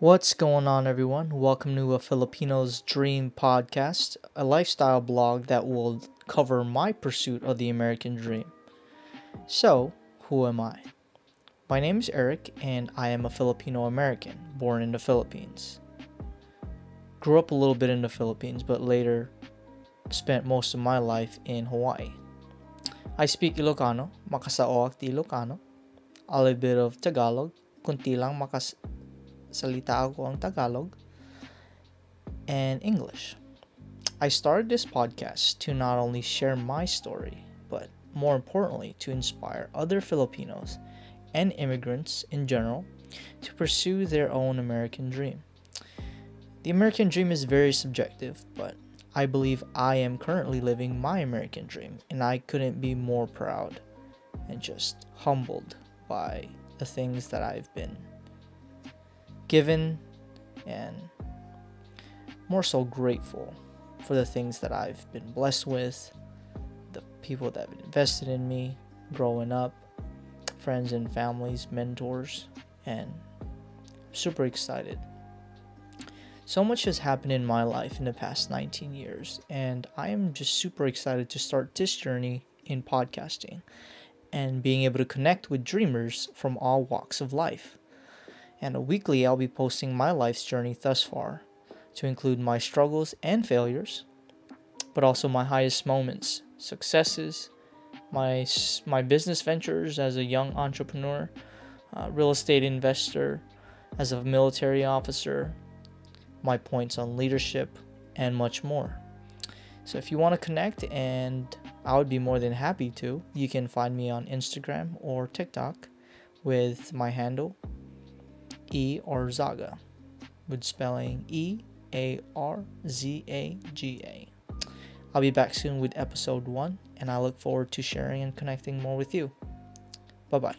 What's going on, everyone? Welcome to a Filipino's Dream podcast, a lifestyle blog that will cover my pursuit of the American dream. So, who am I? My name is Eric, and I am a Filipino American born in the Philippines. Grew up a little bit in the Philippines, but later spent most of my life in Hawaii. I speak Ilocano, makasaoak ti Ilocano, a little bit of Tagalog, kunti lang makas salita ako ang Tagalog, and English. I started this podcast to not only share my story, but more importantly, to inspire other Filipinos and immigrants in general to pursue their own American dream. The American dream is very subjective, but I believe I am currently living my American dream, and I couldn't be more proud and just humbled by the things that I've been given and more so grateful for the things that I've been blessed with, the people that have invested in me growing up, friends and families, mentors, and super excited. So much has happened in my life in the past 19 years, and I am just super excited to start this journey in podcasting and being able to connect with dreamers from all walks of life and weekly I'll be posting my life's journey thus far, to include my struggles and failures, but also my highest moments, successes, my my business ventures as a young entrepreneur, uh, real estate investor, as a military officer, my points on leadership, and much more. So if you want to connect, and I would be more than happy to, you can find me on Instagram or TikTok with my handle E Arzaga, with spelling E A R Z A G A. I'll be back soon with episode 1, and I look forward to sharing and connecting more with you. Bye bye.